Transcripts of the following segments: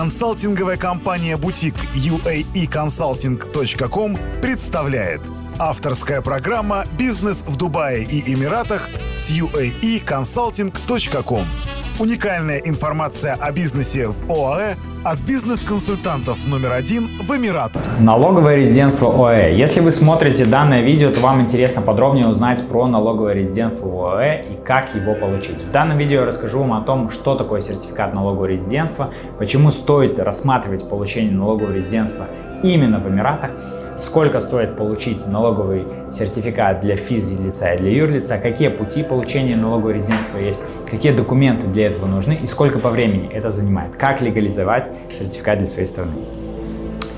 Консалтинговая компания «Бутик» uaeconsulting.com представляет. Авторская программа «Бизнес в Дубае и Эмиратах» с uaeconsulting.com Уникальная информация о бизнесе в ОАЭ от бизнес-консультантов номер один в Эмиратах. Налоговое резидентство ОАЭ. Если вы смотрите данное видео, то вам интересно подробнее узнать про налоговое резидентство в ОАЭ и как его получить. В данном видео я расскажу вам о том, что такое сертификат налогового резидентства, почему стоит рассматривать получение налогового резидентства именно в Эмиратах, сколько стоит получить налоговый сертификат для физлица и для юрлица, какие пути получения налогового резидентства есть, какие документы для этого нужны? И сколько по времени это занимает, как легализовать сертификат для своей страны.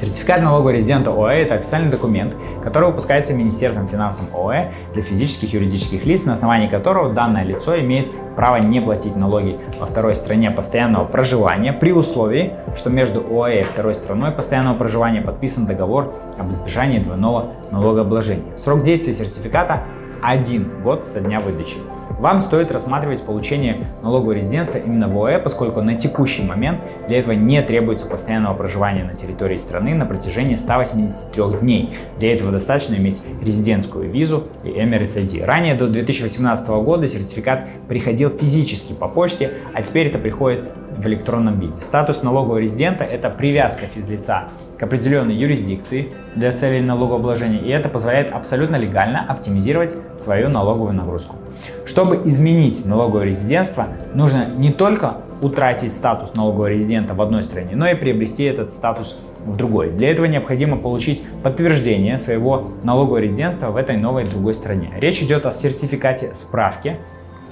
Сертификат налогового резидента ОАЭ – это официальный документ, который выпускается Министерством финансов ОАЭ для физических и юридических лиц, на основании которого данное лицо имеет право не платить налоги во второй стране постоянного проживания при условии, что между ОАЭ и второй страной постоянного проживания подписан договор об избежании двойного налогообложения. Срок действия сертификата – один год со дня выдачи вам стоит рассматривать получение налогового резидентства именно в ОЭ, поскольку на текущий момент для этого не требуется постоянного проживания на территории страны на протяжении 183 дней. Для этого достаточно иметь резидентскую визу и Emirates ID. Ранее до 2018 года сертификат приходил физически по почте, а теперь это приходит в электронном виде. Статус налогового резидента – это привязка физлица к определенной юрисдикции для целей налогообложения, и это позволяет абсолютно легально оптимизировать свою налоговую нагрузку. Чтобы изменить налоговое резидентство, нужно не только утратить статус налогового резидента в одной стране, но и приобрести этот статус в другой. Для этого необходимо получить подтверждение своего налогового резидентства в этой новой другой стране. Речь идет о сертификате справки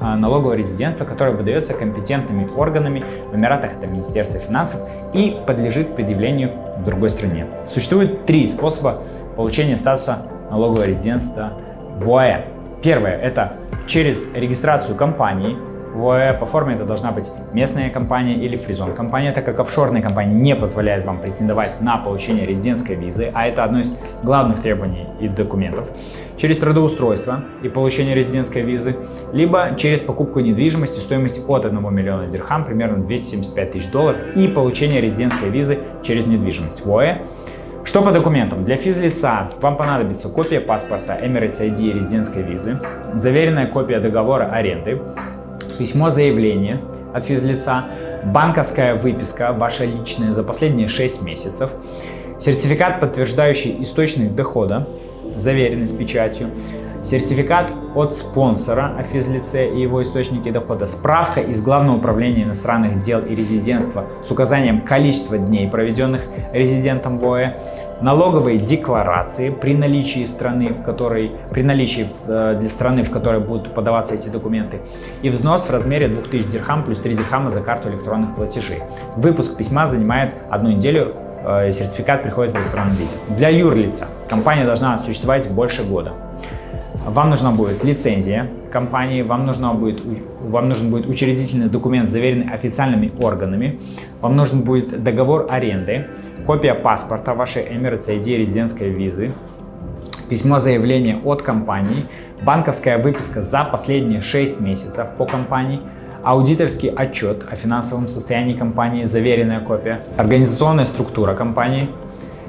налогового резидентства, которое выдается компетентными органами в Эмиратах, это Министерство финансов, и подлежит предъявлению в другой стране. Существует три способа получения статуса налогового резидентства в ОАЭ. Первое – это через регистрацию компании. В ОАЭ по форме это должна быть местная компания или фризон компания, так как офшорная компания не позволяет вам претендовать на получение резидентской визы, а это одно из главных требований и документов, через трудоустройство и получение резидентской визы, либо через покупку недвижимости стоимостью от 1 миллиона дирхам, примерно 275 тысяч долларов, и получение резидентской визы через недвижимость. В ОАЭ что по документам? Для физлица вам понадобится копия паспорта, Emirates ID резидентской визы, заверенная копия договора аренды, письмо заявления от физлица, банковская выписка, ваша личная за последние 6 месяцев, сертификат, подтверждающий источник дохода, заверенный с печатью, сертификат от спонсора о физлице и его источнике дохода, справка из Главного управления иностранных дел и резидентства с указанием количества дней, проведенных резидентом в ОЭ, налоговые декларации при наличии страны, в которой, при наличии э, для страны, в которой будут подаваться эти документы, и взнос в размере 2000 дирхам плюс 3 дирхама за карту электронных платежей. Выпуск письма занимает одну неделю, э, сертификат приходит в электронном виде. Для юрлица компания должна существовать больше года. Вам нужна будет лицензия компании, вам, нужна будет, вам нужен будет учредительный документ, заверенный официальными органами, вам нужен будет договор аренды, копия паспорта вашей Emirates ID резидентской визы, письмо заявления от компании, банковская выписка за последние 6 месяцев по компании, аудиторский отчет о финансовом состоянии компании, заверенная копия, организационная структура компании –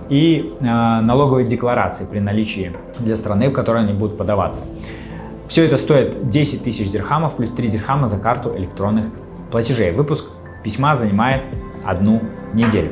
и э, налоговые декларации при наличии для страны, в которой они будут подаваться. Все это стоит 10 тысяч дирхамов плюс 3 дирхама за карту электронных платежей. Выпуск письма занимает одну неделю.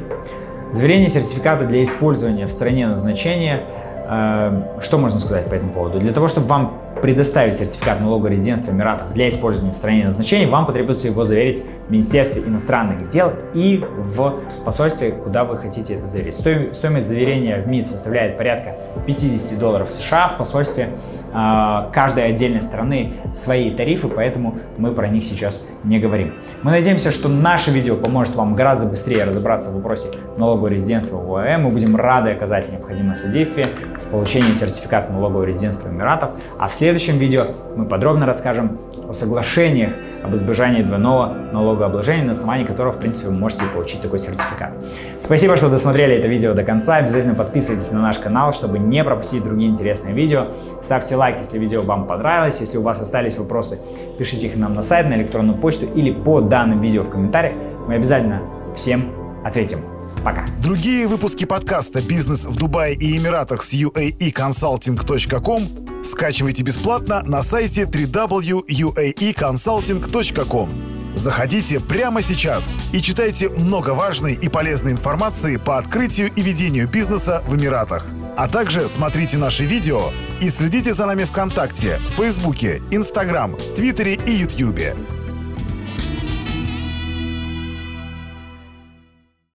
Заверение сертификата для использования в стране назначения. Э, что можно сказать по этому поводу? Для того, чтобы вам предоставить сертификат налогового резидентства Эмиратов для использования в стране назначения, вам потребуется его заверить в Министерстве иностранных дел и в посольстве, куда вы хотите это заверить. Стоимость заверения в МИД составляет порядка 50 долларов США, в посольстве каждой отдельной страны свои тарифы, поэтому мы про них сейчас не говорим. Мы надеемся, что наше видео поможет вам гораздо быстрее разобраться в вопросе налогового резидентства в ОАЭ. Мы будем рады оказать необходимое содействие в получении сертификата налогового резидентства Эмиратов. А в следующем видео мы подробно расскажем о соглашениях об избежании двойного налогообложения, на основании которого, в принципе, вы можете получить такой сертификат. Спасибо, что досмотрели это видео до конца. Обязательно подписывайтесь на наш канал, чтобы не пропустить другие интересные видео. Ставьте лайк, если видео вам понравилось. Если у вас остались вопросы, пишите их нам на сайт, на электронную почту или по данным видео в комментариях. Мы обязательно всем ответим. Пока. Другие выпуски подкаста «Бизнес в Дубае и Эмиратах» с uaeconsulting.com скачивайте бесплатно на сайте www.uaeconsulting.com. Заходите прямо сейчас и читайте много важной и полезной информации по открытию и ведению бизнеса в Эмиратах. А также смотрите наши видео и следите за нами ВКонтакте, Фейсбуке, Инстаграм, Твиттере и Ютьюбе.